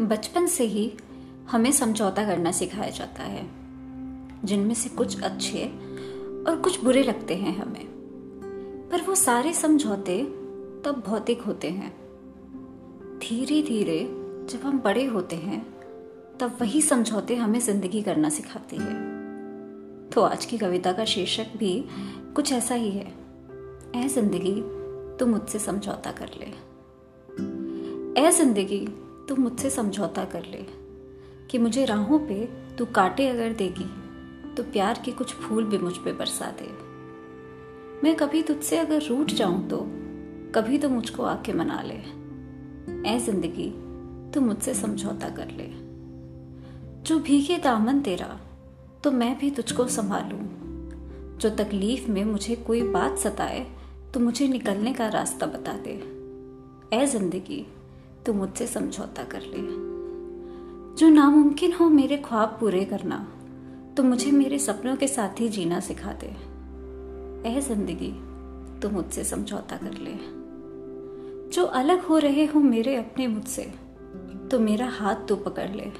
बचपन से ही हमें समझौता करना सिखाया जाता है, जिनमें से कुछ अच्छे और कुछ बुरे लगते हैं हमें। पर वो सारे समझौते तब भौतिक होते हैं। धीरे धीरे जब हम बड़े होते हैं, तब वही समझौते हमें ज़िंदगी करना सिखाती है। तो आज की कविता का शीर्षक भी कुछ ऐसा ही है। ऐ ज़िंदगी, तू मुझसे समझौता कर ले। ऐ ज़िंदगी तू मुझसे समझौता कर ले कि मुझे राहों पे तू काटे अगर देगी तो प्यार के कुछ फूल भी मुझ पे बरसा दे। मैं कभी तुझसे अगर रूठ जाऊँ तो कभी तो मुझको आके मना ले। ऐ ज़िंदगी, तू मुझसे समझौता कर ले। जो भीगे दामन तेरा तो मैं भी तुझको संभालूं। जो तकलीफ़ में मुझे कोई बात सताए तो मुझे निकलने का रास्ता बता दे। ऐ ज़िंदगी तू मुझसे समझौता कर ले। जो नामुमकिन हो मेरे ख्वाब पूरे करना तो मुझे मेरे सपनों के साथ ही जीना सिखा दे। ऐ ज़िंदगी, तू मुझसे समझौता कर ले। जो अलग हो रहे हो मेरे अपने मुझसे तो मेरा हाथ तू पकड़ ले।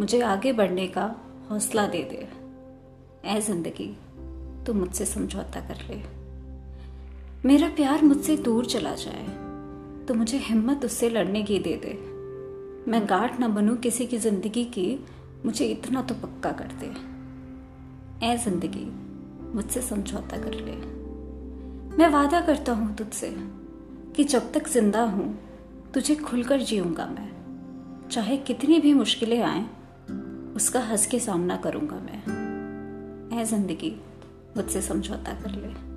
मुझे आगे बढ़ने का हौसला दे दे। ऐ ज़िंदगी, तू मुझसे समझौता कर ले। मेरा प्यार मुझसे दूर चला जाए। तो मुझे हिम्मत उससे लड़ने की दे दे। मैं गाठ ना बनूं किसी की ज़िंदगी की, मुझे इतना तो पक्का कर दे। ऐ ज़िंदगी, मुझसे समझौता कर ले। मैं वादा करता हूँ तुझसे कि जब तक ज़िंदा हूँ, तुझे खुलकर जीऊँगा मैं। चाहे कितनी भी मुश्किलें आए, उसका हंस के सामना करूँगा मैं। ऐ ज़िंदगी, मुझसे समझौता कर ले।